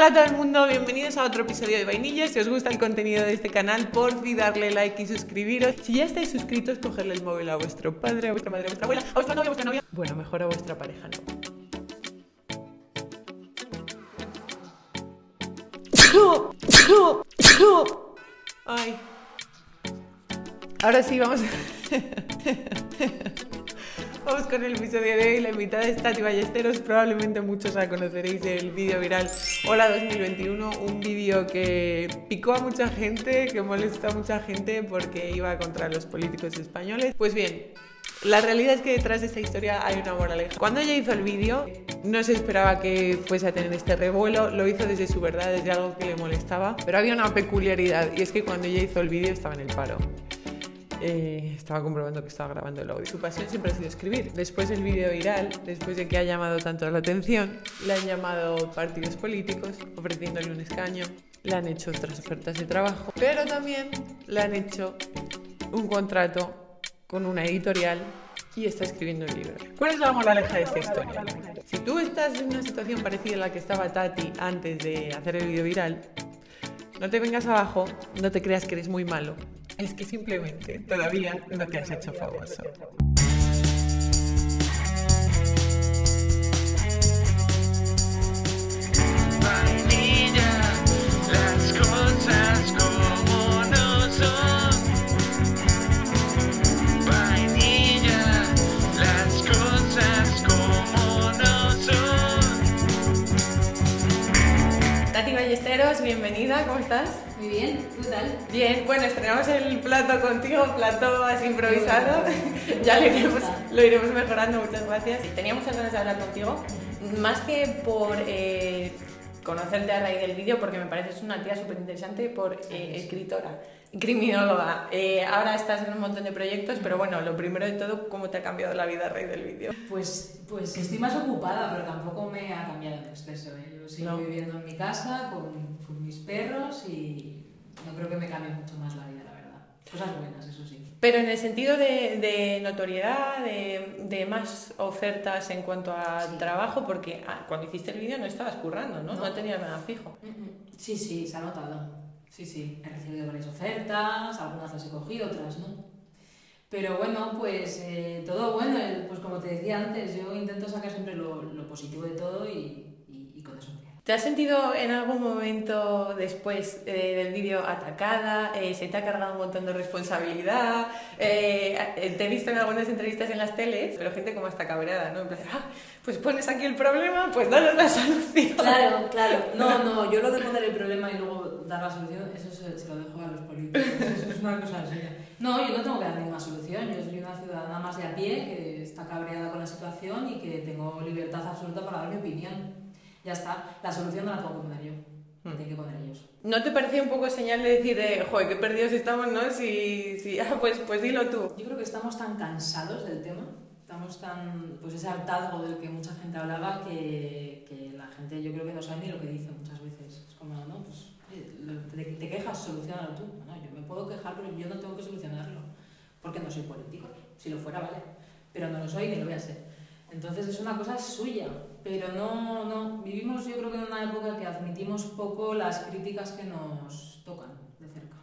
Hola a todo el mundo, bienvenidos a otro episodio de Vainillas. Si os gusta el contenido de este canal, por fin darle like y suscribiros. Si ya estáis suscritos, cogerle el móvil a vuestro padre, a vuestra madre, a vuestra abuela, a vuestra novia, a vuestra novia. Bueno, mejor a vuestra pareja, ¿no? Ay. Ahora sí, vamos. Vamos con el episodio de hoy. La invitada es Tati Ballesteros. Probablemente muchos la conoceréis del vídeo viral Hola 2021. Un vídeo que picó a mucha gente, que molestó a mucha gente porque iba contra los políticos españoles. Pues bien, la realidad es que detrás de esta historia hay una moraleja. Cuando ella hizo el vídeo, no se esperaba que fuese a tener este revuelo, lo hizo desde su verdad, desde algo que le molestaba, pero había una peculiaridad y es que cuando ella hizo el vídeo estaba en el paro. Eh, estaba comprobando que estaba grabando el audio. Su pasión siempre ha sido escribir. Después del vídeo viral, después de que ha llamado tanto la atención, le han llamado partidos políticos ofreciéndole un escaño, le han hecho otras ofertas de trabajo, pero también le han hecho un contrato con una editorial y está escribiendo un libro. ¿Cuál es la moraleja de esta historia? Si tú estás en una situación parecida a la que estaba Tati antes de hacer el vídeo viral, no te vengas abajo, no te creas que eres muy malo es que simplemente todavía no te has hecho famoso. las cosas como no son. Vainilla, las cosas como no son. Tati Ballesteros, bienvenida, ¿cómo estás? Muy bien, ¿qué tal? Bien, bueno, estrenamos el plato contigo, plato así improvisado. ya lo iremos, lo iremos mejorando, muchas gracias. Teníamos muchas ganas de hablar contigo, más que por eh, conocerte a raíz del vídeo, porque me pareces una tía súper interesante, por eh, escritora, criminóloga. Eh, ahora estás en un montón de proyectos, pero bueno, lo primero de todo, ¿cómo te ha cambiado la vida a raíz del vídeo? Pues, pues estoy más ocupada, pero tampoco me ha cambiado en exceso. Yo sigo viviendo en mi casa con, con mis perros y no creo que me cambie mucho más la vida, la verdad. Cosas buenas, eso sí. Pero en el sentido de, de notoriedad, de, de, más ofertas en cuanto al trabajo, porque ah, cuando hiciste el vídeo no estabas currando, ¿no? No, tenías nada fijo. Sí, sí, se ha notado. Sí, sí, he recibido varias ofertas, algunas las he cogido, otras no. Pero bueno, pues eh, todo bueno, pues como te decía antes, yo intento sacar siempre lo, lo positivo de todo y, ¿Te has sentido en algún momento después eh, del vídeo atacada? Eh, ¿Se te ha cargado un montón de responsabilidad? Eh, te he visto en algunas entrevistas en las teles, pero gente como hasta cabreada, ¿no? En plan, ah, pues pones aquí el problema, pues danos la solución. Claro, claro. No, no, yo lo de poner el problema y luego dar la solución, eso se, lo dejo a los políticos. Eso es una cosa así. No, yo no tengo que dar ninguna solución. Yo soy una ciudadana más de a pie que está cabreada con la situación y que tengo libertad absoluta para dar mi opinión. Ya está, la solución no la tengo que poner yo. Hmm. Tienen que poner ellos. ¿No te parecía un poco señal de decir, de, joder, qué perdidos estamos, no? Si, si ah, pues, pues dilo tú. Yo creo que estamos tan cansados del tema, estamos tan, pues ese hartazgo del que mucha gente hablaba, que, que la gente yo creo que no sabe ni lo que dice muchas veces. Es como, no, pues te, te quejas, solucionalo tú. No, yo me puedo quejar, pero yo no tengo que solucionarlo, porque no soy político. Si lo fuera, vale, pero no lo soy ni lo voy a ser. Entonces es una cosa suya, pero no, no, vivimos yo creo que en una época que admitimos poco las críticas que nos tocan de cerca.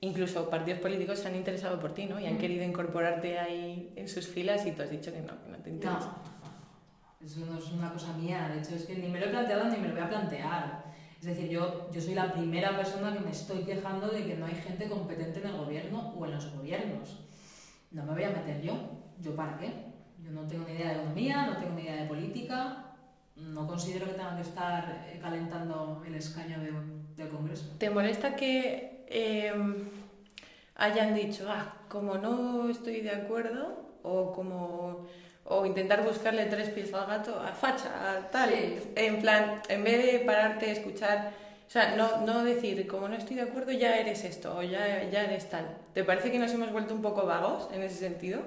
Incluso partidos políticos se han interesado por ti, ¿no? Y han mm. querido incorporarte ahí en sus filas y tú has dicho que no, que no te interesa. No, eso no es una cosa mía, de hecho es que ni me lo he planteado ni me lo voy a plantear. Es decir, yo, yo soy la primera persona que me estoy quejando de que no hay gente competente en el gobierno o en los gobiernos. No me voy a meter yo. ¿Yo para qué? Yo no tengo ni idea de economía, no tengo ni idea de política, no considero que tengan que estar eh, calentando el escaño de, del Congreso. ¿Te molesta que em, hayan dicho, ah, como no estoy de acuerdo, o como o intentar buscarle tres pies al gato, a facha, a tal, en plan, en vez de pararte a escuchar, o sea, no, no decir, como no estoy de acuerdo, ya eres esto, o ya, ya eres tal. ¿Te parece que nos hemos vuelto un poco vagos en ese sentido?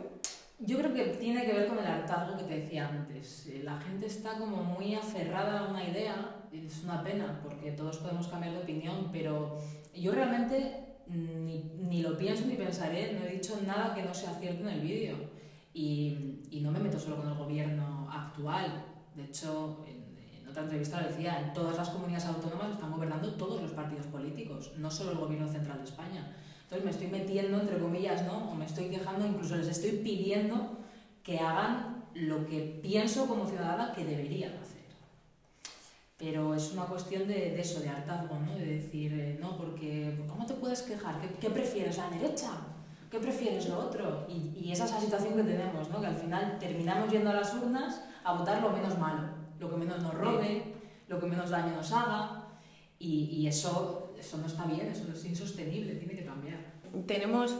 Yo creo que tiene que ver con el hartazgo que te decía antes. Eh, la gente está como muy aferrada a una idea, es una pena porque todos podemos cambiar de opinión, pero yo realmente ni, ni lo pienso ni pensaré, no he dicho nada que no sea cierto en el vídeo. Y, y, no me meto solo con el gobierno actual. De hecho, en, otra entrevista lo decía, en todas las comunidades autónomas no solo el gobierno central de España. Entonces me estoy metiendo, entre comillas, ¿no? O me estoy quejando, incluso les estoy pidiendo que hagan lo que pienso como ciudadana que deberían hacer. Pero es una cuestión de, de eso, de hartazgo, ¿no? De decir, eh, no, porque ¿cómo te puedes quejar? ¿Qué, qué prefieres, la derecha? ¿Qué prefieres lo otro? Y, y esa es la situación que tenemos, ¿no? Que al final terminamos yendo a las urnas a votar lo menos malo, lo que menos nos robe, lo que menos daño nos haga. Y, y eso, eso no está bien, eso es insostenible, tiene que. Tenemos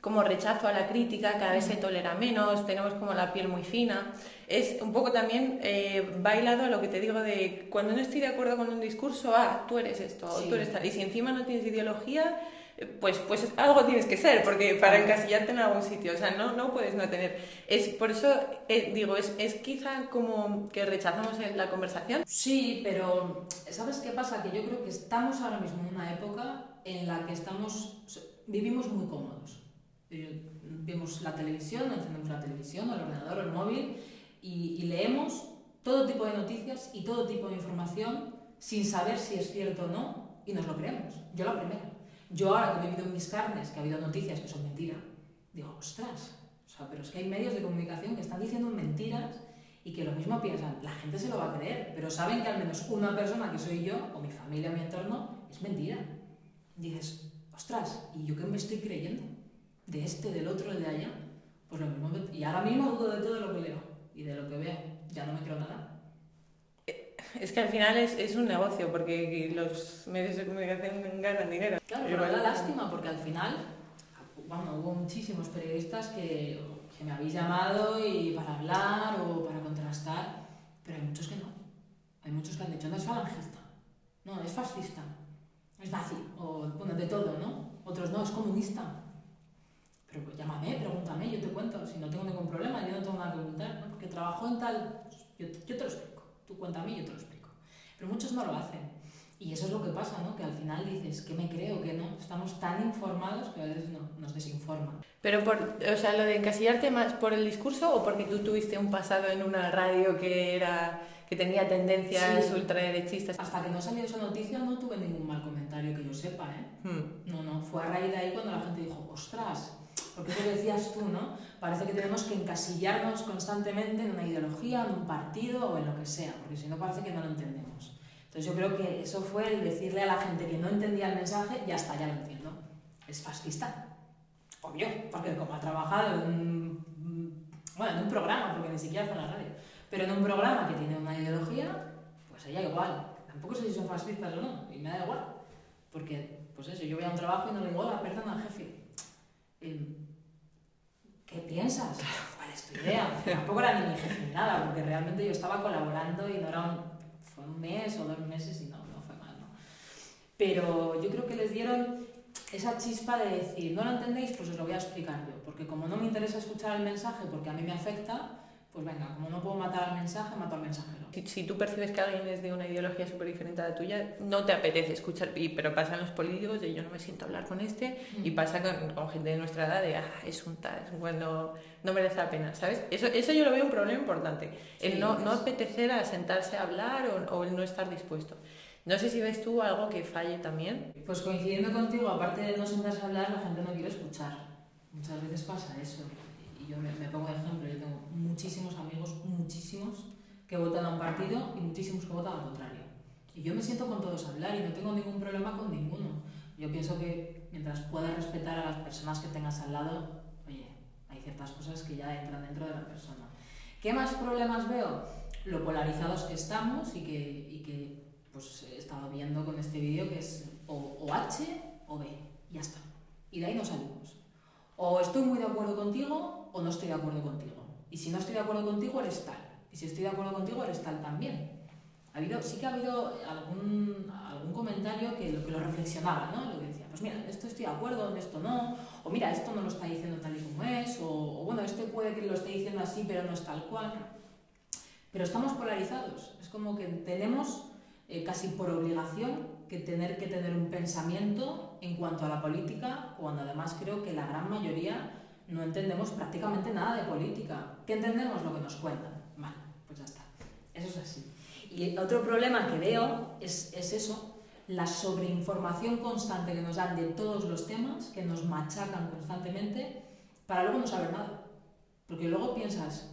como rechazo a la crítica, cada vez se tolera menos, tenemos como la piel muy fina. Es un poco también eh, bailado a lo que te digo de cuando no estoy de acuerdo con un discurso, ah, tú eres esto, Sí. tú eres tal. Y si encima no tienes ideología, pues, pues algo tienes que ser, porque para encasillarte en algún sitio, o sea, no, no puedes no tener. Es, por eso eh, digo, es, es quizá como que rechazamos la conversación. Sí, pero ¿sabes qué pasa? Que yo creo que estamos ahora mismo en una época en la que estamos, vivimos muy cómodos. Eh, Vemos la televisión, encendemos la televisión, el ordenador, el móvil y, leemos todo tipo de noticias y todo tipo de información sin saber si es cierto o no y nos lo creemos. Yo la primera. Yo ahora que he vivido en mis carnes que ha habido noticias que son mentira, digo, ostras, o sea, pero es que hay medios de comunicación que están diciendo mentiras y que lo mismo piensan, la gente se lo va a creer, pero saben que al menos una persona que soy yo, o mi familia, o mi entorno, es mentira. Dices, ostras, ¿y yo qué me estoy creyendo? De este, del otro, de allá. Pues lo mismo, y ahora mismo dudo de todo lo que leo y de lo que veo, ya no me creo nada. Es que al final es, es un negocio, porque los medios de comunicación ganan dinero. Claro, pero da lástima porque al final, bueno, hubo muchísimos periodistas que, que me habéis llamado y para hablar o para contrastar, pero hay muchos que no. Hay muchos que han dicho, no es falangista, no, es fascista, es nazi, o bueno, de todo, ¿no? Otros no, es comunista. Pero pues llámame, pregúntame, yo te cuento, si no tengo ningún problema, yo no tengo nada que ocultar, ¿no? Porque trabajo en tal, yo, yo te lo explico, tú cuéntame y yo te lo explico. Pero muchos no lo hacen. Y eso es lo que pasa, ¿no? Que al final dices, ¿qué me creo? que no? Estamos tan informados que a veces no, nos desinforman. Pero por, o sea, lo de encasillarte más por el discurso o porque tú tuviste un pasado en una radio que era que tenía tendencias Sí. ultraderechistas. Hasta que no salió esa noticia no tuve ningún mal comentario que yo sepa, ¿eh? Hmm. No, no, fue a raíz de ahí cuando la gente dijo, ostras, porque eso decías tú, ¿no? Parece que tenemos que encasillarnos constantemente en una ideología, en un partido o en lo que sea, porque si no parece que no lo entendemos. Entonces yo creo que eso fue el decirle a la gente que no entendía el mensaje, ya está, ya lo entiendo. Es fascista. Obvio, porque como ha trabajado en un, bueno, en un programa, porque ni siquiera fue en la radio, pero en un programa que tiene una ideología, pues ella igual. Tampoco sé si son fascistas o no, y me da igual. Porque, pues eso, yo voy a un trabajo y no le digo, hola, perdona, jefe. eh, ¿Qué piensas? ¿Cuál es tu idea? Tampoco era ni mi jefe ni nada, porque realmente yo estaba colaborando y no era un, fue un mes o dos meses y no, no fue mal, ¿no? Pero yo creo que les dieron esa chispa de decir, no lo entendéis, pues os lo voy a explicar yo, porque como no me interesa escuchar el mensaje porque a mí me afecta, pues venga, como no puedo matar al mensaje, mato al mensajero. Si, si tú percibes que alguien es de una ideología súper diferente a la tuya, no te apetece escuchar, y, pero pasan los políticos de yo no me siento a hablar con este, y pasa con, con gente de nuestra edad de, ah, es un tal, es bueno, no merece la pena, ¿sabes? Eso, eso yo lo veo un problema importante, el Sí, no, no es- apetecer a sentarse a hablar o, o el no estar dispuesto. No sé si ves tú algo que falle también. Pues coincidiendo contigo, aparte de no sentarse a hablar, la gente no quiere escuchar. Muchas veces pasa eso. Yo me, me pongo de ejemplo, yo tengo muchísimos amigos, muchísimos, que votan a un partido y muchísimos que votan al contrario. Y yo me siento con todos a hablar y no tengo ningún problema con ninguno. Yo pienso que mientras puedas respetar a las personas que tengas al lado, oye, hay ciertas cosas que ya entran dentro de la persona. ¿Qué más problemas veo? Lo polarizados que estamos y que, y que pues, he estado viendo con este vídeo que es o, o H o B. Ya está. Y de ahí no salimos. O estoy muy de acuerdo contigo o no estoy de acuerdo contigo. Y si no estoy de acuerdo contigo, eres tal. Y si estoy de acuerdo contigo, eres tal también. Ha habido, sí que ha habido algún, algún comentario que lo, que lo reflexionaba, ¿no? Lo que decía, pues mira, esto estoy de acuerdo, en esto no, o mira, esto no lo está diciendo tal y como es, o, o bueno, este puede que lo esté diciendo así, pero no es tal cual. Pero estamos polarizados. Es como que tenemos eh, casi por obligación que tener que tener un pensamiento en cuanto a la política, cuando además creo que la gran mayoría no entendemos prácticamente nada de política. ¿Qué entendemos? Lo que nos cuentan. Vale, pues ya está. Eso es así. Y otro problema que veo es, es eso, la sobreinformación constante que nos dan de todos los temas, que nos machacan constantemente, para luego no saber nada. Porque luego piensas,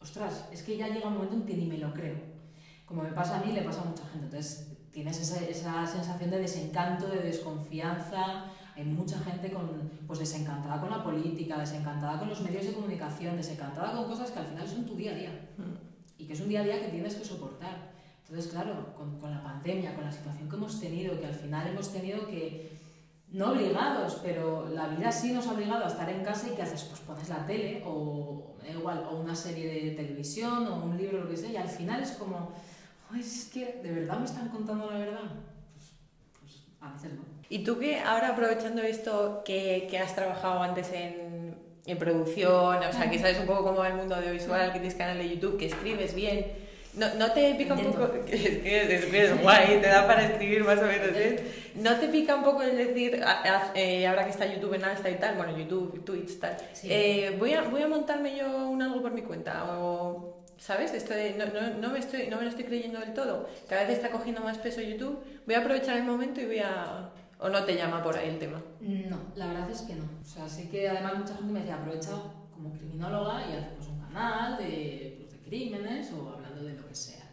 ostras, es que ya llega un momento en que ni me lo creo. Como me pasa a mí, le pasa a mucha gente. Entonces tienes esa, esa sensación de desencanto, de desconfianza. Hay mucha gente con, pues desencantada con la política, desencantada con los medios de comunicación, desencantada con cosas que al final son tu día a día. Mm. Y que es un día a día que tienes que soportar. Entonces, claro, con, con la pandemia, con la situación que hemos tenido, que al final hemos tenido que, no obligados, pero la vida sí nos ha obligado a estar en casa y ¿qué haces? Pues pones la tele o igual, o una serie de televisión o un libro, lo que sea, y al final es como, "Ay, es que de verdad me están contando la verdad. A veces no. Y tú que ahora aprovechando esto que, que has trabajado antes en, en producción, o sea, que sabes un poco cómo va el mundo audiovisual, que tienes canal de YouTube, que escribes bien, ¿no, no te pica un poco, que es, que es, que es guay, te da para escribir más o menos, ¿eh? ¿No te pica un poco el decir, a- a- eh, ahora que está YouTube en alza y tal, bueno, YouTube, Twitch, tal, Sí. eh, voy, a, voy a montarme yo un algo por mi cuenta, o... ¿Sabes? Esto de- no, no, no, me estoy, no me lo estoy creyendo del todo. Cada vez está cogiendo más peso YouTube. Voy a aprovechar el momento y voy a... ¿O no te llama por ahí el tema? No, la verdad es que no. O sea, sí que además mucha gente me decía, aprovecha como criminóloga y haz pues, un canal de, pues, de crímenes o hablando de lo que sea.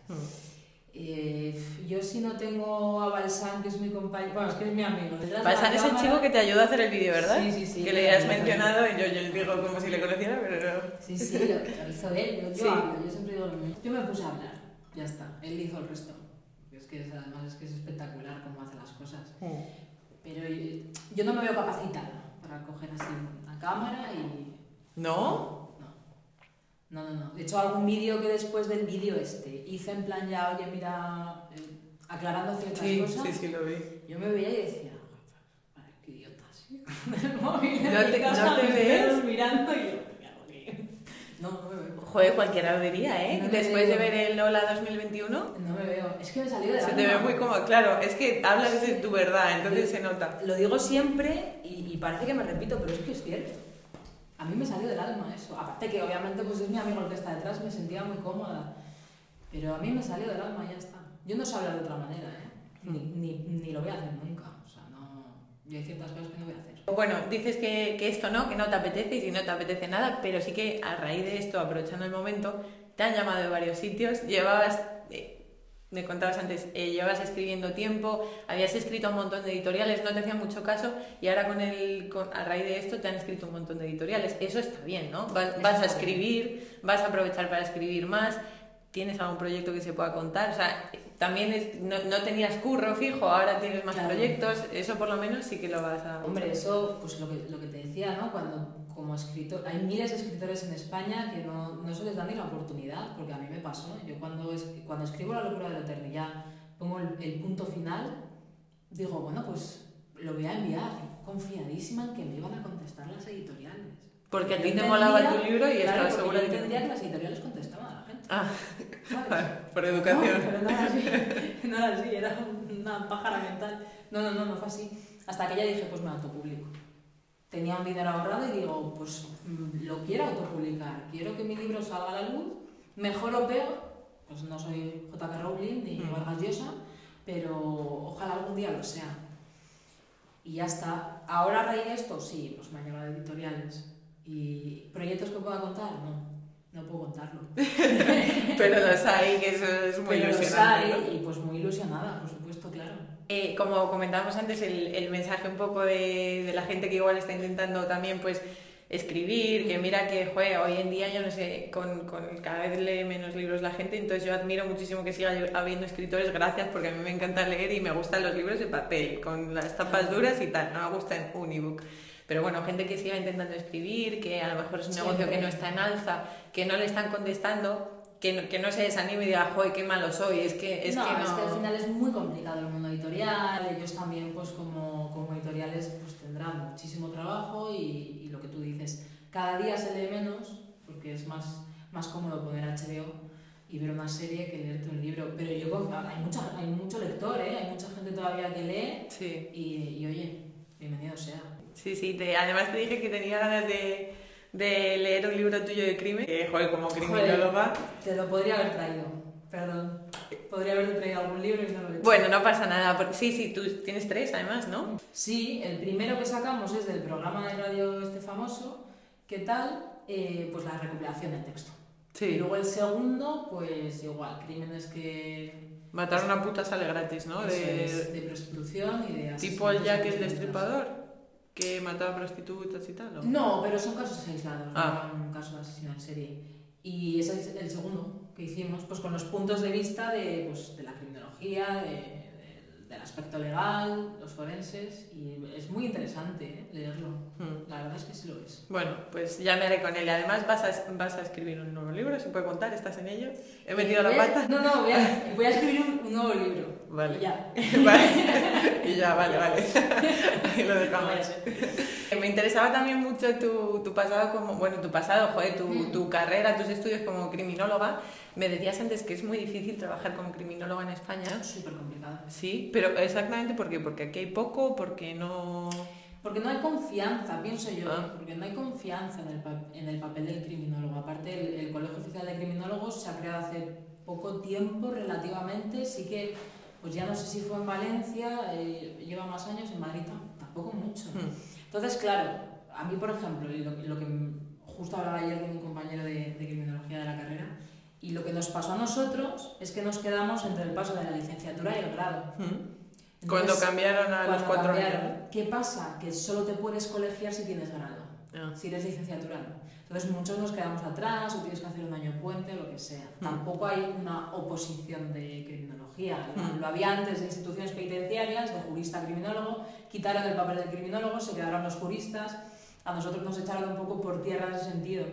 Eh, yo si no tengo a Balsán, que es mi compañero, bueno, es que es mi amigo. Balsán es el chico que te ayudó a hacer el vídeo, ¿verdad? Sí, sí, sí. Que le has mencionado y yo, yo digo como si le conociera, pero no. Sí, sí, lo, lo hizo él. Yo, yo Sí. hablo, yo siempre digo lo mismo. Yo me puse a hablar, ya está. Él hizo el resto. Es que es- además es que es espectacular cómo hace las cosas. Pero yo, yo no me veo capacitada para coger así una cámara y... ¿No? No, no, no. De hecho, algún vídeo que después del vídeo este hice en plan ya, oye, mira, eh, aclarando ciertas Sí, cosas, sí, sí, lo vi. yo me veía y decía, "Vale, qué idiotas. Con el móvil ¿No te- no te ves? mirando y yo. No, no me veo. Joder, cualquiera lo diría, ¿eh? No Después de ver el Lola 2021, No me veo. Es que me salió de se te ve muy cómodo. Claro, es que hablas de tu verdad, entonces se nota. Lo digo siempre y, y parece que me repito, pero es que es cierto. A mí me salió del alma eso. Aparte que obviamente pues es mi amigo el que está detrás, me sentía muy cómoda. Pero a mí me salió del alma y ya está. Yo no sé hablar de otra manera, ¿eh? Ni, ni, ni lo voy a hacer nunca. O sea, no... Yo hay ciertas cosas que no voy a hacer. Bueno, dices que, que esto no, que no te apetece y si no te apetece nada, pero sí que a raíz de esto, aprovechando el momento, te han llamado de varios sitios, llevabas, eh, me contabas antes, eh, llevabas escribiendo tiempo, habías escrito un montón de editoriales, no te hacían mucho caso y ahora con el, con- a raíz de esto te han escrito un montón de editoriales. Eso está bien, ¿no? Vas, a bien. escribir, vas a aprovechar para escribir más. ¿Tienes algún proyecto que se pueda contar? O sea, también es- no, no tenías curro fijo, ahora tienes más Claro. proyectos, eso por lo menos sí que lo vas a... Hombre, eso, pues lo que, lo que te decía, ¿no? Cuando como escritor, hay miles de escritores en España que no, no se les da ni la oportunidad, porque a mí me pasó. Yo cuando, es, cuando escribo La locura de la eternidad, pongo el, el punto final, digo, bueno, pues lo voy a enviar, confiadísima en que me iban a contestar las editoriales. Porque a ti te molaba tu libro y claro, porque segura de que... entendía que las editoriales contestaban a la gente. Ah, ¿sabes? por No, educación. pero no era así, no era así, era una pájara mental. No, no, no, no fue así. Hasta que ya dije, pues me autopublico. Tenía un dinero ahorrado y digo, pues mm, lo quiero autopublicar, quiero que mi libro salga a la luz, mejor o peor, pues no soy J.K. Rowling ni Mm. Vargas Llosa, pero ojalá algún día lo sea. Y ya está. Ahora a raíz de esto, sí, pues me han llevado editoriales. ¿Y proyectos que pueda contar? No, no puedo contarlo. Pero los hay, que eso es muy Pero los ilusionante. hay, ¿no? y pues muy ilusionada, claro. Eh, como comentábamos antes, el, el mensaje un poco de, de la gente que igual está intentando también pues escribir, que mira que joder, hoy en día yo no sé, con, con cada vez lee menos libros la gente, entonces yo admiro muchísimo que siga habiendo escritores, gracias, porque a mí me encanta leer y me gustan los libros de papel, con las tapas duras y tal, no me gusta en un ebook. Pero bueno, gente que siga intentando escribir, que a lo mejor es un negocio Siempre. que no está en alza, que no le están contestando, que no, que no se desanime y diga, joder, qué malo soy, es que, es no, que no... es que al final es muy complicado el mundo editorial, ellos también pues como, como editoriales pues tendrán muchísimo trabajo y, y lo que tú dices, cada día se lee menos porque es más, más cómodo poner HBO y ver una serie que leerte un libro, pero yo hay, mucha, hay mucho lector, ¿eh? hay mucha gente todavía que lee Sí. y, y oye, bienvenido sea. Sí, sí, te, además te dije que tenía ganas de, de leer un libro tuyo de crimen, que joder, como criminóloga. Te lo podría haber traído. Perdón. Podría haberte traído algún libro y no lo he hecho. Bueno, no pasa nada, porque sí, sí, tú tienes tres además, ¿no? Sí, el primero que sacamos es del programa de radio este famoso. ¿Qué tal? Eh, pues la recopilación en texto. Y luego el segundo, pues igual, crímenes que... Matar a una puta sale gratis, ¿no? De... de prostitución y de... Tipo el Jack el destripador, que mataba prostitutas y tal, ¿no? No, pero son casos aislados, ah. no un caso de asesino en serie. Y ese es el segundo que hicimos, pues con los puntos de vista de, pues, de la criminología, de del aspecto legal, los forenses, y es muy interesante ¿eh? leerlo. Hmm. La verdad es que sí lo es. Bueno, pues ya me haré con él. Además vas a, vas a escribir un nuevo libro, ¿se puede contar? ¿Estás en ello? ¿He metido la pata? No, no, voy a, voy a escribir un, nuevo libro. Vale. Y ya. vale. Y ya, vale, vale. Ahí lo dejamos. Me interesaba también mucho tu, tu pasado como, bueno, tu pasado, joder, tu, hmm. tu carrera, tus estudios como criminóloga. Me decías antes que es muy difícil trabajar como criminóloga en España. Súper complicado. Sí, pero exactamente por qué? Porque aquí hay poco, porque no... Porque no hay confianza, pienso yo, ah. porque no hay confianza en el, en el papel del criminólogo. Aparte, el, Colegio Oficial de Criminólogos se ha creado hace poco tiempo relativamente, sí que, pues ya no sé si fue en Valencia, eh, lleva más años, en Madrid tampoco mucho. Hmm. Entonces, claro, a mí, por ejemplo, lo, lo que justo hablaba ayer con un compañero de, de criminología de la carrera, y lo que nos pasó a nosotros es que nos quedamos entre el paso de la licenciatura y el grado. Hmm. cuando cambiaron a los cuatro años. ¿Qué pasa? Que solo te puedes colegiar si tienes grado. Ah. Si eres licenciatura Entonces muchos nos quedamos atrás o tienes que hacer un año puente, lo que sea. Hmm. Tampoco hay una oposición de criminología. Hmm. Lo había antes de instituciones penitenciarias, de jurista criminólogo. Quitaron el papel del criminólogo, se quedaron los juristas. A nosotros nos echaron un poco por tierra en ese sentido.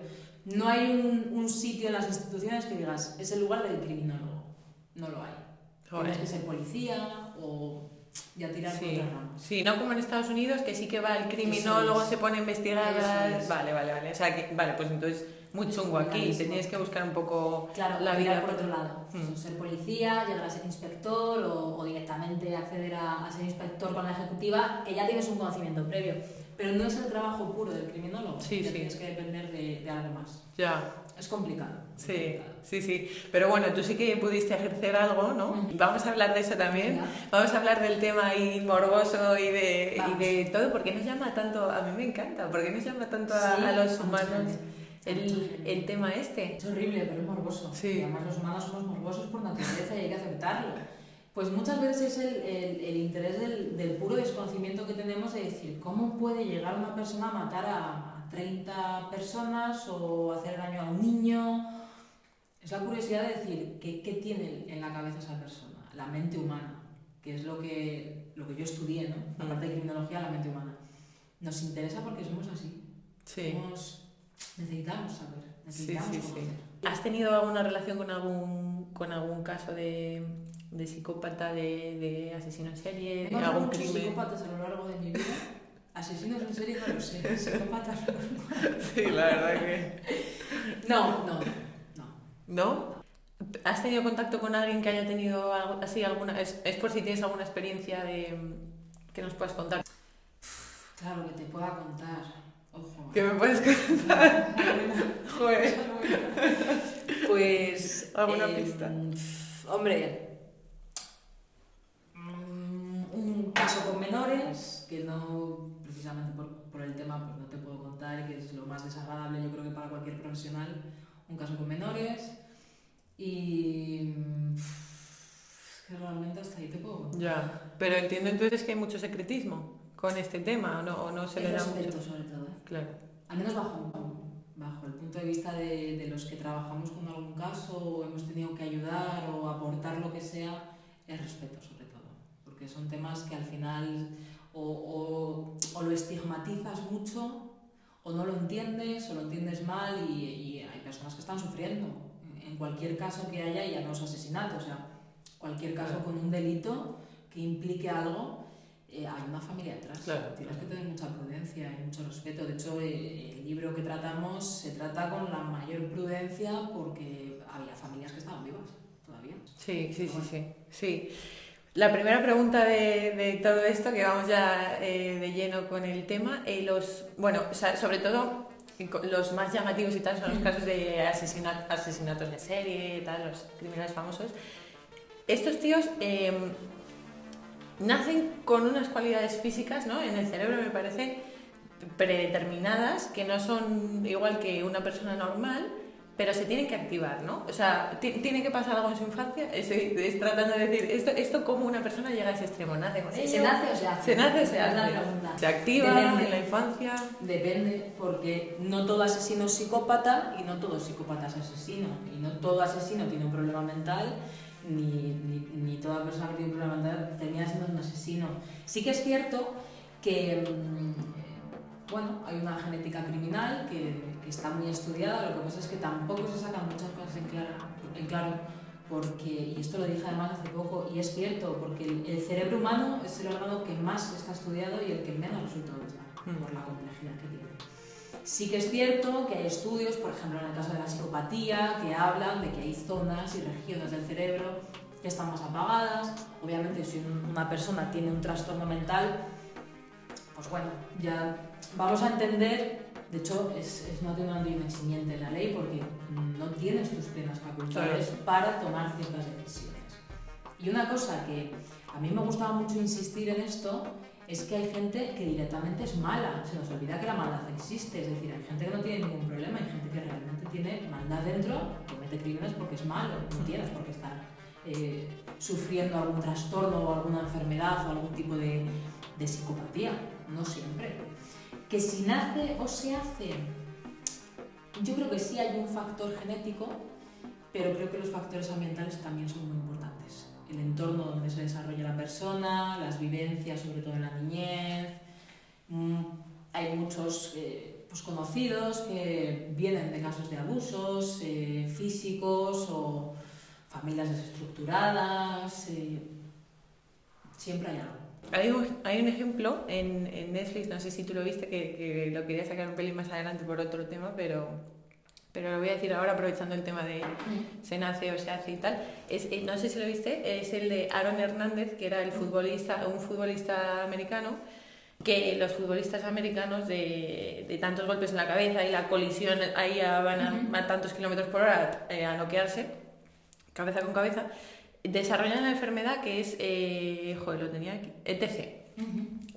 No hay un, un, sitio en las instituciones que digas, es el lugar del criminólogo. No lo hay. Tienes que ser policía o ya tirar sí. Sí, no como en Estados Unidos, que sí que va el criminólogo, se pone a investigar. Vale, vale, vale. O sea, que, vale, pues entonces muy chungo aquí, te tienes que buscar un poco claro, la vida por otro lado. Hmm. Ser policía, llegar a ser inspector o, o directamente acceder a, a, ser inspector con la ejecutiva, que ya tienes un conocimiento previo. Pero no es el trabajo puro del criminólogo, sí, sí. tienes que depender de, de, algo más. Ya. Es complicado. Sí, sí, sí. Pero bueno, tú sí que pudiste ejercer algo, ¿no? Vamos a hablar de eso también. Vamos a hablar del tema ahí morboso y de, y de todo. ¿Por qué nos llama tanto? A mí me encanta. ¿Por qué nos llama tanto a, a los humanos? el, el, tema este. Es horrible, pero es morboso. Sí. Y además los humanos somos morbosos por naturaleza y hay que aceptarlo. Pues muchas veces es el, el, el interés del, del, puro desconocimiento que tenemos de decir, ¿cómo puede llegar una persona a matar a, 30 personas o hacer daño a un niño? Es la curiosidad de decir, ¿qué, ¿qué, tiene en la cabeza esa persona? La mente humana, que es lo que, lo que yo estudié, ¿no? La parte de criminología, la mente humana. Nos interesa porque somos así. Sí. Somos Necesitamos saber, necesitamos sí, sí, sí. ¿Has tenido alguna relación con algún, con algún caso de, de psicópata, de, de asesino en serie, de algún muchos crimen? psicópatas a lo largo de mi vida. Asesinos en serie no lo sé, psicópatas Sí, la verdad que... No, no, no. ¿No? ¿Has tenido contacto con alguien que haya tenido algo, así alguna... Es, es por si tienes alguna experiencia de, que nos puedas contar. Claro, que te pueda contar. ¿Qué me puedes contar? Joder. Pues. ¿Alguna em, pista? Hombre. Mm, un caso con menores, que no, precisamente por, por, el tema, pues no te puedo contar, que es lo más desagradable, yo creo que para cualquier profesional. Un caso con menores. Y. que realmente hasta ahí te puedo contar. Ya. Pero entiendo entonces que hay mucho secretismo con este tema, ¿o no, o no se le da mucho? sobre todo, ¿eh? Claro. Al menos bajo, bajo el punto de vista de, de, los que trabajamos con algún caso o hemos tenido que ayudar o aportar lo que sea, es respeto sobre. Porque son temas que al final o, o, o lo estigmatizas mucho o no lo entiendes o lo entiendes mal y, y hay personas que están sufriendo. En cualquier caso que haya, ya no es asesinato, o sea, cualquier caso con un delito que implique algo, eh, hay una familia detrás. Tienes que tener mucha prudencia y mucho respeto. De hecho, eh, el libro que tratamos se trata con la mayor prudencia porque había familias que estaban vivas todavía. Sí, sí, sí, sí, sí. La primera pregunta de, de todo esto, que vamos ya eh, de lleno con el tema, los, bueno, sobre todo los más llamativos y tal son los casos de asesina- asesinatos de serie tal, los criminales famosos. Estos tíos eh, nacen con unas cualidades físicas ¿no? en el cerebro, me parece, predeterminadas, que no son igual que una persona normal, pero se tienen que activar, ¿no? O sea, ti- tiene que pasar algo en su infancia. Estoy, tratando de decir, esto, esto cómo una persona llega a ese extremo, nace con ello. ¿Se nace o se hace? Se nace o se hace. Se activa Depende. en la infancia. Depende, porque no todo asesino es psicópata y no todo psicópata es asesino. Y no todo asesino tiene un problema mental, ni, ni, ni toda persona que tiene un problema mental termina siendo un asesino. Sí que es cierto que, mm, bueno, hay una genética criminal que está muy estudiada, lo que pasa es que tampoco se sacan muchas cosas en claro, en claro porque, y esto lo dije además hace poco, y es cierto, porque el, el cerebro humano es el órgano que más está estudiado y el que menos resultados da, por la complejidad que tiene. Sí que es cierto que hay estudios, por ejemplo en el caso de la psicopatía, que hablan de que hay zonas y regiones del cerebro que están más apagadas. Obviamente si un- una persona tiene un trastorno mental, pues bueno, ya vamos a entender, de hecho es, es no tener un eximiente en la ley porque no tienes tus plenas facultades para tomar ciertas decisiones. Y una cosa que a mí me gustaba mucho insistir en esto es que hay gente que directamente es mala, se nos olvida que la maldad existe, es decir, hay gente que no tiene ningún problema, hay gente que realmente tiene maldad dentro, comete crímenes porque es malo, no tienes por qué estar eh, sufriendo algún trastorno o alguna enfermedad o algún tipo de, de psicopatía, no siempre. Que si nace o se hace, yo creo que sí hay un factor genético, pero creo que los factores ambientales también son muy importantes. El entorno donde se desarrolla la persona, las vivencias, sobre todo en la niñez. Mm, hay muchos eh, pues conocidos que vienen de casos de abusos eh, físicos o familias desestructuradas. eh, siempre hay algo. Hay un, hay un ejemplo en, en Netflix, no sé si tú lo viste, que, que lo quería sacar un pelín más adelante por otro tema, pero, pero lo voy a decir ahora aprovechando el tema de se nace o se hace y tal. Es, eh, no sé si lo viste, es el de Aaron Hernández, que era el futbolista, un futbolista americano, que los futbolistas americanos de, de tantos golpes en la cabeza y la colisión ahí a- van a, a tantos kilómetros por hora eh, a noquearse, cabeza con cabeza, desarrollan la enfermedad que es, eh, joder, lo tenía aquí, ETC.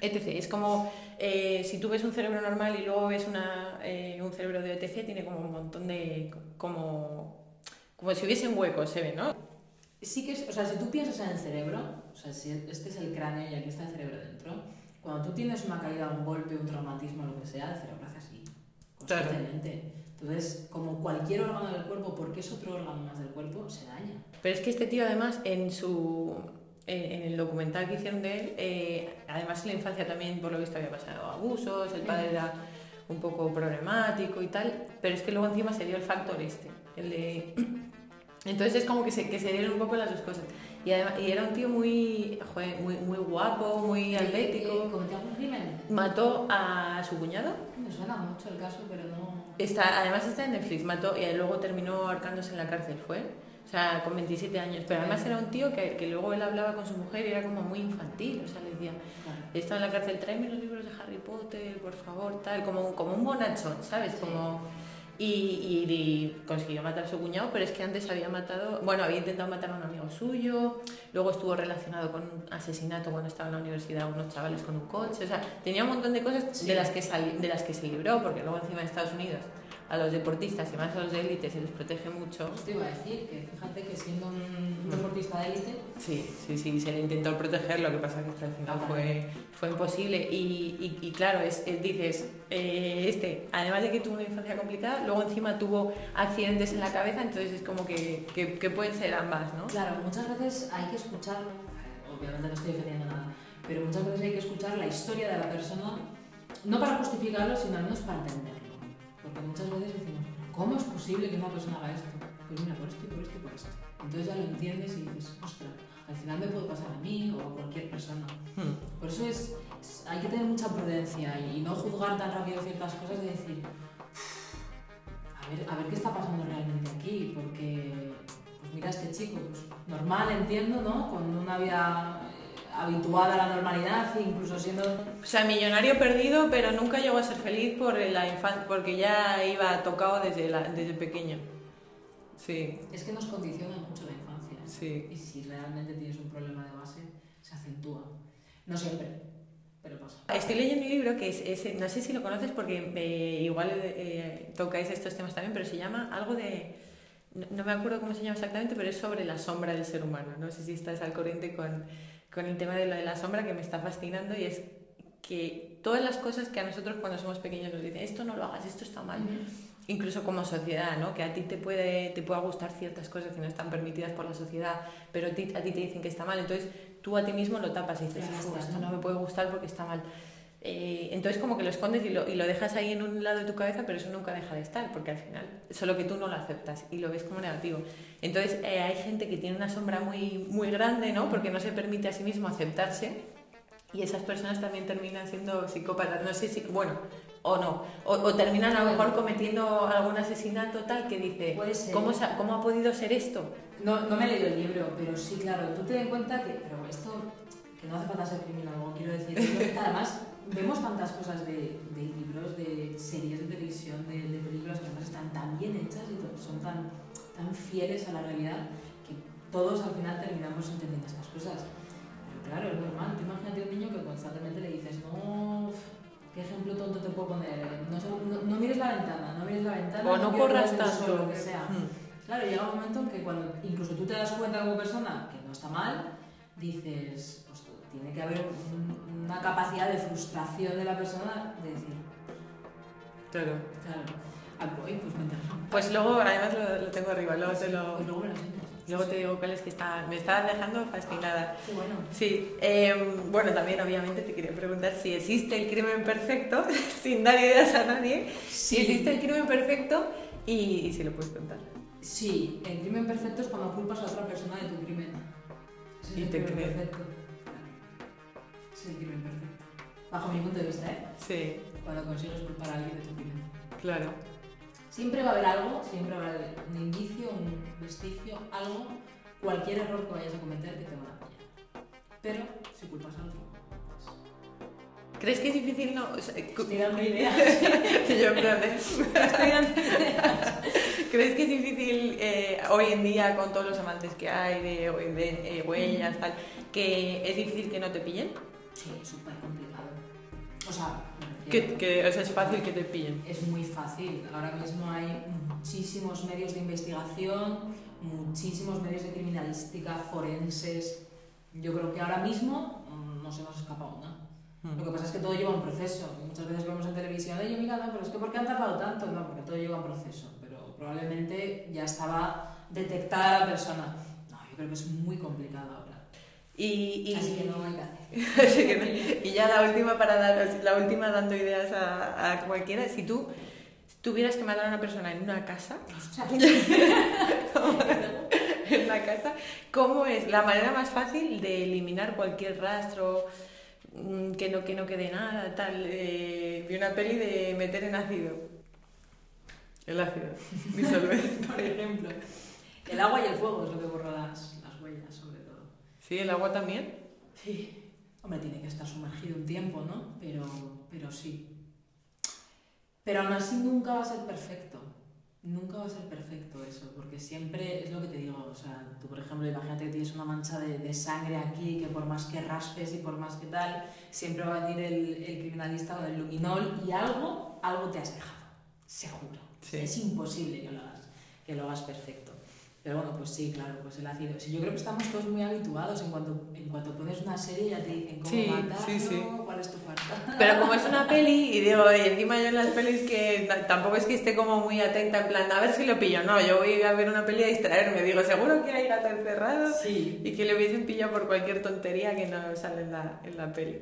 ETC, es como eh, si tú ves un cerebro normal y luego ves una, eh, un cerebro de ETC, tiene como un montón de. como, como si hubiesen huecos, se ve, ¿no? Sí que es, o sea, si tú piensas en el cerebro, o sea, si este es el cráneo y aquí está el cerebro dentro, cuando tú tienes una caída, un golpe, un traumatismo, lo que sea, el cerebro hace así, Claro. constantemente. Entonces, como cualquier órgano del cuerpo, porque es otro órgano más del cuerpo, se daña. Pero es que este tío, además, en su. En, en el documental que hicieron de él, eh, además en la infancia también, por lo visto, había pasado abusos, el padre era un poco problemático y tal, pero es que luego encima se dio el factor este, el de... Entonces es como que se, que se dieron un poco las dos cosas. Y, además, y era un tío muy, joder, muy, muy guapo, muy atlético. ¿Cometió algún crimen? Mató a su cuñado. Me suena mucho el caso, pero no... Está, además está en Netflix, mató y luego terminó ahorcándose en la cárcel, fue. O sea, con 27 años. Pero además era un tío que, que luego él hablaba con su mujer y era como muy infantil. O sea, le decía, está en la cárcel, tráeme los libros de Harry Potter, por favor, tal. Como, un- como un bonachón, ¿sabes? Como... Y, y- y consiguió matar a su cuñado, pero es que antes había matado, bueno, había intentado matar a un amigo suyo, luego estuvo relacionado con un asesinato cuando estaba en la universidad, unos chavales con un coche, o sea, tenía un montón de cosas Sí. de, las que sali- de las que se libró, porque luego encima en Estados Unidos a los deportistas y más a los de élite se les protege mucho. Te iba a decir que fíjate que siendo un deportista de élite, Sí, sí, sí, se le intentó proteger, lo que pasa que hasta el final Ah, fue, fue imposible. Y, y, y claro, es, es- dices, eh, este, además de que tuvo una infancia complicada, luego encima tuvo accidentes en la cabeza, entonces es como que, que, que pueden ser ambas, ¿no? Claro, muchas veces hay que escuchar, obviamente no estoy defendiendo nada, pero muchas veces hay que escuchar la historia de la persona, no para justificarlo, sino al menos para entenderlo. Porque muchas veces decimos, ¿cómo es posible que una persona haga esto? Pues mira, por esto y por esto y por esto. Entonces ya lo entiendes y dices, ostras, al final me puede pasar a mí o a cualquier persona. Hmm. Por eso es, es- hay que tener mucha prudencia y, no juzgar tan rápido ciertas cosas y decir, a ver, a ver qué está pasando realmente aquí, porque, pues mira, este chico, pues normal, entiendo, ¿no? Con una vida habituada a la normalidad, incluso siendo... O sea, millonario perdido, pero nunca llegó a ser feliz por la infancia, porque ya iba tocado desde, la, desde pequeño. Sí, Es que nos condiciona mucho la. ¿eh? Sí. Y si realmente tienes un problema de base, se acentúa. No siempre, pero pasa. Estoy leyendo un libro que es, es- no sé si lo conoces porque eh, igual eh, tocáis estos temas también, pero se llama algo de, no, no me acuerdo cómo se llama exactamente, pero es sobre la sombra del ser humano. No sé si estás al corriente con, con el tema de lo de la sombra que me está fascinando y es que todas las cosas que a nosotros cuando somos pequeños nos dicen, esto no lo hagas, esto está mal, incluso como sociedad, ¿no? Que a ti te puede, te pueda gustar ciertas cosas que no están permitidas por la sociedad, pero a ti, a ti te dicen que está mal, entonces tú a ti mismo lo tapas y dices, Claro, "Fu, está, esto ¿no? me puede gustar porque está mal. Eh, entonces como que lo escondes y lo, y lo dejas ahí en un lado de tu cabeza, pero eso nunca deja de estar, porque al final solo que tú no lo aceptas y lo ves como negativo. Entonces eh, hay gente que tiene una sombra muy, muy grande, ¿no? Porque no se permite a sí mismo aceptarse y esas personas también terminan siendo psicópatas, no sé si, bueno, o no, o, o terminan a lo mejor cometiendo algún asesinato tal que dice. ¿cómo, ¿cómo ha podido ser esto? No, no me he leído el libro, pero sí, claro, tú te das cuenta que, pero esto, que no hace falta ser criminólogo, quiero decir, además vemos tantas cosas de, de libros, de series de televisión, de, de películas que además están tan bien hechas y son tan, tan fieles a la realidad que todos al final terminamos entendiendo estas cosas. Pero claro, es normal, tú imagínate un niño que constantemente le dices, no, ¿qué ejemplo tonto te puedo poner? No, no- no mires la ventana, no mires la ventana, O no pierdas corras tanto. lo que sea. Hmm. Claro, llega un momento en que cuando incluso tú te das cuenta como persona que no está mal, dices, "Hostia, tiene que haber un- una capacidad de frustración de la persona de decir, Claro. claro, ah, pues interesa. Pues luego, además lo, lo tengo arriba, luego te lo... Pues luego me lo. Luego te digo cuál es que está, me está dejando fascinada. Qué bueno. Sí, em, bueno, también obviamente te quería preguntar si existe el crimen perfecto, sin dar ideas a nadie, si existe el crimen perfecto y, y si lo puedes contar. Sí, el crimen perfecto es cuando culpas a otra persona de tu crimen. Ese es Y el te crimen cree. perfecto. Es el crimen perfecto. Bajo mi punto de vista, ¿eh? Sí, Cuando consigues culpar a alguien de tu crimen. claro. Siempre va a haber algo, siempre va a haber un indicio, un vestigio, algo, cualquier error que vayas a cometer que te van a pillar. Pero si culpas a otro. ¿Crees que es difícil no? o sea, Estoy dando ideas. Yo en plan de- Estoy dando ¿Crees que es difícil eh, hoy en día con todos los amantes que hay de, de, eh, huellas, tal, que es difícil que no te pillen? Sí, es súper complicado. O sea, Que, que, o sea, es fácil que te pillen. es muy fácil. Ahora mismo hay muchísimos medios de investigación, muchísimos medios de criminalística, forenses. Yo creo que ahora mismo mm, no se nos escapa una. Lo que pasa es que todo lleva un proceso. Muchas veces vemos en televisión, oye, mira, no, pero es que ¿por qué han tardado tanto? No, porque todo lleva un proceso. Pero probablemente ya estaba detectada la persona. No, yo creo que es muy complicado ahora. Y, y- Así que no hay que hacer. Y ya la última para daros, la última dando ideas a, a cualquiera. Si tú tuvieras que matar a una persona en una casa, en una casa, ¿cómo es la manera más fácil de eliminar cualquier rastro, mm, que no, que no quede nada, tal? Eh, vi una peli de meter en ácido. El ácido, disolvente. Por ejemplo. El agua y el fuego es lo que borra las, las huellas, sobre todo. ¿Sí? ¿El agua también? Sí. Hombre, tiene que estar sumergido un tiempo, ¿no? Pero, pero sí. Pero aún así nunca va a ser perfecto. Nunca va a ser perfecto eso, porque siempre es lo que te digo. O sea, tú, por ejemplo, imagínate que tienes una mancha de, de sangre aquí, que por más que raspes y por más que tal, siempre va a venir el, el criminalista con el luminol y algo, algo te has dejado. Seguro. Sí. Es imposible que lo hagas, que lo hagas perfecto. Pero bueno, pues sí, claro, pues el ácido. Sí, yo creo que estamos todos muy habituados en cuanto, en cuanto pones una serie ya te dicen cómo Sí, matarlo, sí, sí. cuál es tu falta. Pero como es una peli, y digo, y encima yo en las pelis que tampoco es que esté como muy atenta, en plan, a ver si lo pillo. No, yo voy a ver una peli a distraerme. Digo, seguro que hay gato encerrado Sí. y que le hubiesen pillado por cualquier tontería que no sale en la, en la peli.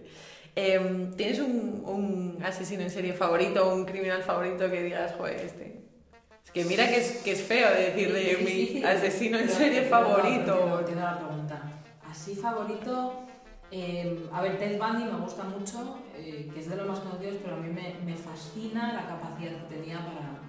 Em, ¿Tienes un, un asesino en serie favorito o un criminal favorito que digas, joder, este? Que mira que es, que es feo de decir de Es mi asesino en serie pero no, pero favorito. entiendo- la pregunta. Así favorito, eh, a ver, Ted Bundy me gusta mucho, eh, que es de los más conocidos, pero a mí me, me fascina la capacidad que tenía para,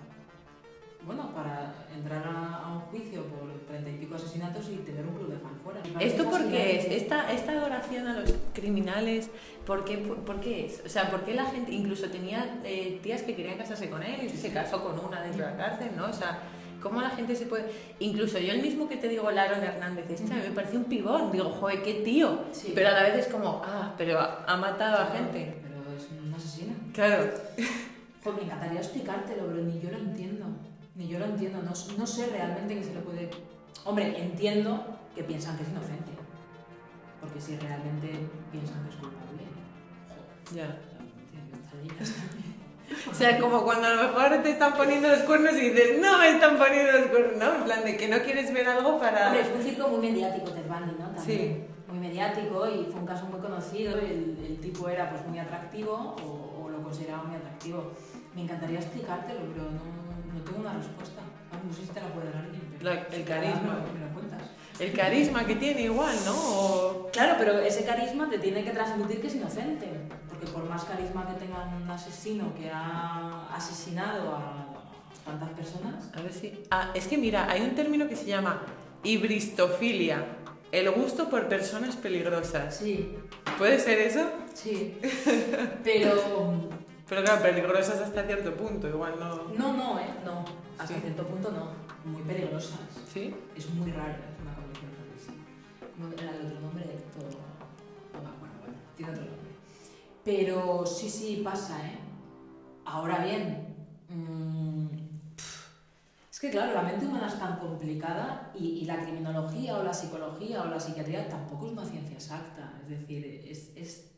bueno, para entrar a, a un juicio por treinta y pico asesinatos y tener un club de fan fuera. ¿Esto parece por qué es? Esta, esta adoración a los criminales, ¿por qué, por, por qué es? O sea, ¿por qué la gente, incluso tenía eh, tías que querían casarse con él y se casó con una dentro de la cárcel, ¿no? O sea, ¿cómo la gente se puede...? Incluso yo el mismo que te digo, Laron Hernández, este me parece un pibón, digo, joder, qué tío. Sí. Pero a la vez es como, ah, pero ha, matado a gente. Pero es un asesino. Claro. Pues me encantaría explicártelo, pero ni yo lo entiendo. Ni yo lo entiendo. No, no sé realmente qué se le puede. Hombre, entiendo que piensan que es inocente. Porque si realmente piensan que es culpable. Ya. O sea, como cuando a lo mejor te están poniendo los cuernos y dices, no me están poniendo los cuernos, ¿no? En plan de que no quieres ver algo para... Hombre, fue un circo muy mediático, Ted Bundy, ¿no? También. Sí. Muy mediático y fue un caso muy conocido. El, el tipo era pues muy atractivo o, o lo consideraba muy atractivo. Me encantaría explicártelo, pero no, no tengo una respuesta. No sé si te la puede dar alguien. pero La- el carisma. Me lo cuentas. El carisma que tiene igual, ¿no? O- Claro, pero ese carisma te tiene que transmitir que es inocente. Porque por más carisma que tenga un asesino que ha asesinado a tantas personas, A ver si... Ah, es que mira, hay un término que se llama hibristofilia, el gusto por personas peligrosas. sí, ¿Puede ser eso? sí. Pero Pero claro, peligrosas hasta cierto punto, igual no... no, no, ¿eh? No. Hasta Sí. cierto punto no. Muy peligrosas. ¿Sí? Es muy raro es una condición rarísima. ¿Cómo era el otro nombre? Todo... No me acuerdo, bueno, tiene otro nombre. Pero sí, sí, pasa, ¿eh? Ahora bien, mm, pf, es que claro, la mente humana es tan complicada y, y la criminología o la psicología o la psiquiatría tampoco es una ciencia exacta. Es decir, es, es,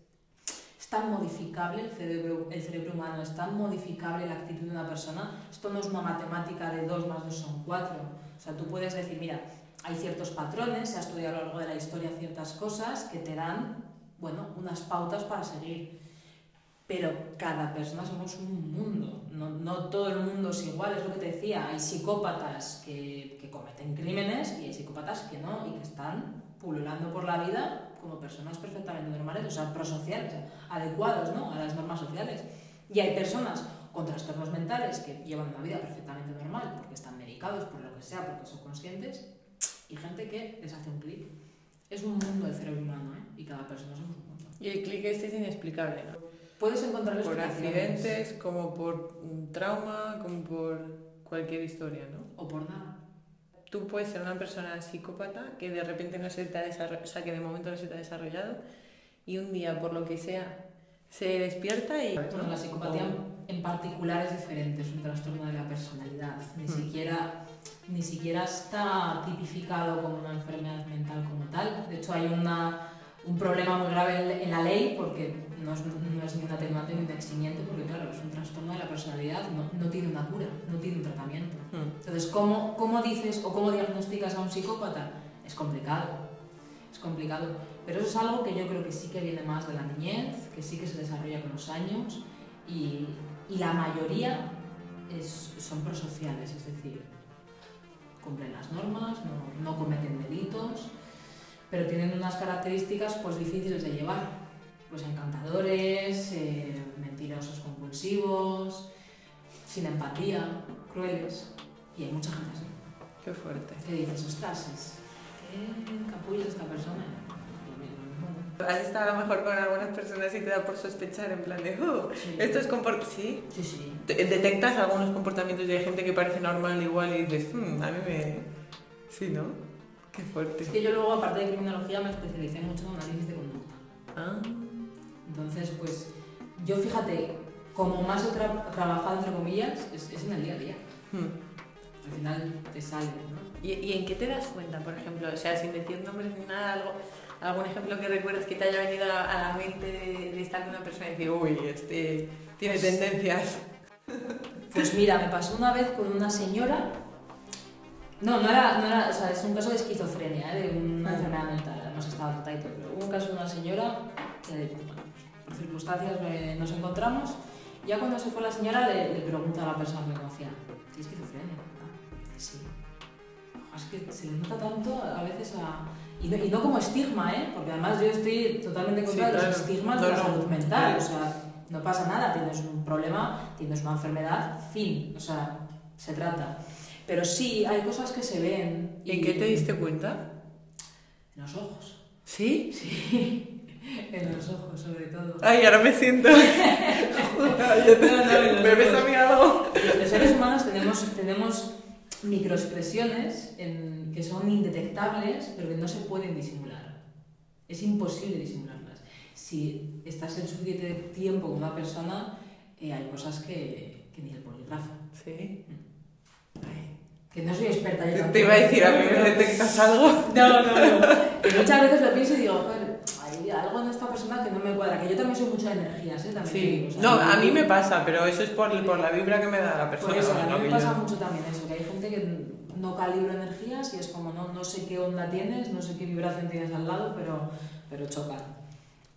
es tan modificable el cerebro, el cerebro humano, es tan modificable la actitud de una persona. Esto no es una matemática de 2 más 2 son 4. O sea, tú puedes decir, mira, hay ciertos patrones, se ha estudiado a lo largo de la historia ciertas cosas que te dan, bueno, unas pautas para seguir. Pero cada persona somos un mundo, no, no todo el mundo es igual, es lo que te decía, hay psicópatas que, que cometen crímenes y hay psicópatas que no y que están pululando por la vida como personas perfectamente normales, o sea, prosociales, adecuados ¿no? a las normas sociales. Y hay personas con trastornos mentales que llevan una vida perfectamente normal porque están medicados, por lo que sea, porque son conscientes, y gente que les hace un clic. Es un mundo el cerebro humano, ¿eh? Y cada persona somos un mundo. Y el clic este es inexplicable, ¿no? Puedes encontrar Por accidentes, como por un trauma, como por cualquier historia, ¿no? O por nada. Tú puedes ser una persona psicópata que de repente no se te ha desarrollado, o sea, que de momento no se te ha desarrollado y un día, por lo que sea, se despierta y... Bueno, la psicopatía en particular es diferente, es un trastorno de la personalidad. Ni, Hmm. siquiera, ni siquiera está tipificado como una enfermedad mental como tal. De hecho, hay una, un problema muy grave en, en la ley porque no es, no es ni un atenuante ni un eximiente, porque claro, es un trastorno de la personalidad, no, no tiene una cura, no tiene un tratamiento. Hmm. Entonces, ¿cómo, ¿cómo dices o cómo diagnosticas a un psicópata? Es complicado, es complicado. Pero eso es algo que yo creo que sí que viene más de la niñez, que sí que se desarrolla con los años y, y la mayoría es- son prosociales, es decir, cumplen las normas, no, no cometen delitos, pero tienen unas características pues difíciles de llevar. Pues encantadores, eh, mentirosos compulsivos, sin empatía, crueles. Y hay mucha gente así. Qué fuerte. Que dices, ostras, es, qué capullo es esta persona. Has estado a lo mejor con algunas personas y te da por sospechar en plan de, "Uh, sí. esto es comport sí. Sí, sí. Te- Detectas algunos comportamientos de gente que parece normal igual y dices, "Hmm, a mí me... Sí, ¿no? Qué fuerte. Es que yo luego, aparte de criminología, me especialicé mucho en análisis de conducta. Ah, Entonces, pues, yo fíjate, como más he tra- trabajado, entre comillas, es, es en el día a día. hmm. Al final te sale, ¿no? ¿Y, y en qué te das cuenta, por ejemplo? O sea, sin decir nombres ni nada, algo, algún ejemplo que recuerdes que te haya venido a la mente de, de estar con una persona y decir, uy, este tiene tendencias. Pues mira, me pasó una vez con una señora. No, no era, no era, o sea, es un caso de esquizofrenia, ¿eh? de una enfermedad mental, además estaba y todo, pero hubo un caso de una señora que, bueno, por circunstancias nos encontramos. Ya cuando se fue la señora le, le pregunto a la persona que me conocía, ¿tienes esquizofrenia? Ah, Sí. Es que se le nota tanto a veces a... Y no, y no como estigma, ¿eh? Porque además yo estoy totalmente en contra Sí, de los claro. estigmas No, de la no. salud mental. O sea, no pasa nada, tienes un problema, tienes una enfermedad, fin. O sea, se trata. Pero sí, hay cosas que se ven. ¿Y en qué te diste cuenta? En los ojos. ¿Sí? Sí, en los ojos sobre todo. Ay, ahora me siento. no, no, ¿Me ves a mí algo? Los seres humanos tenemos, tenemos microexpresiones en, que son indetectables, pero que no se pueden disimular. Es imposible disimularlas. Si estás en suficiente tiempo con una persona, eh, hay cosas que, que ni el polígrafo. Sí. Que no soy experta yo Te iba a decir, ¿a mí me detectas algo? No, no, no. Que muchas veces lo pienso y digo, joder, algo en esta persona que no me cuadra. Que yo también soy mucho de energías, ¿eh? También Sí. digo, No, a mí me pasa, pero eso es por, por la vibra que me da la persona. Por eso, a mí me yo- pasa mucho también eso, que hay gente que no calibra energías y es como, no, no sé qué onda tienes, no sé qué vibración tienes al lado, pero, pero chocan.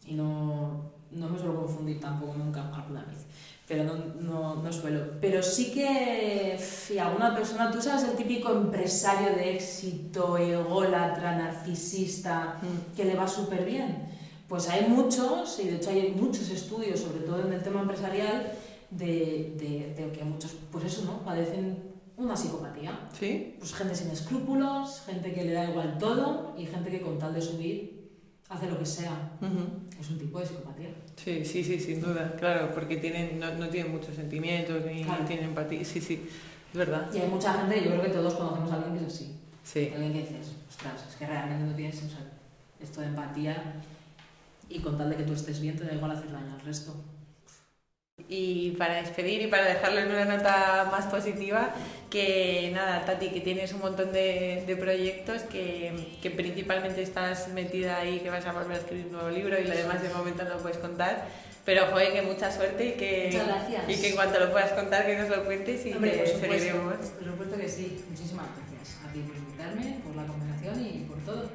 Y no, no me suelo confundir tampoco nunca alguna vez. Pero no, no, no suelo. Pero sí que si alguna persona, tú sabes el típico empresario de éxito, ególatra, narcisista, Mm. que le va súper bien. Pues hay muchos, y de hecho hay muchos estudios, sobre todo en el tema empresarial, de, de, de que muchos, pues eso, ¿no? Padecen una psicopatía. ¿Sí? Pues gente sin escrúpulos, gente que le da igual todo y gente que con tal de subir hace lo que sea. Ujú. Es un tipo de psicopatía. Sí, sí, sí, sin duda, claro, porque tienen, no, no tienen muchos sentimientos ni Claro. tienen empatía. Sí, sí, es verdad. Y hay mucha gente, yo creo que todos conocemos a alguien que es así. Sí. Alguien que dices, ostras, es que realmente no tienes o sea, esto de empatía y con tal de que tú estés bien te da igual hacer daño al resto. Y para despedir y para dejarlo en una nota más positiva, que nada, Tati, que tienes un montón de, de proyectos, que, que principalmente estás metida ahí, que vas a volver a escribir un nuevo libro y lo demás de momento no puedes contar. Pero joder, que mucha suerte y que, y que en cuanto lo puedas contar, que nos lo cuentes y Hombre, que por supuesto, seguiremos. por supuesto que sí. Muchísimas gracias a ti por invitarme, por la conversación y por todo.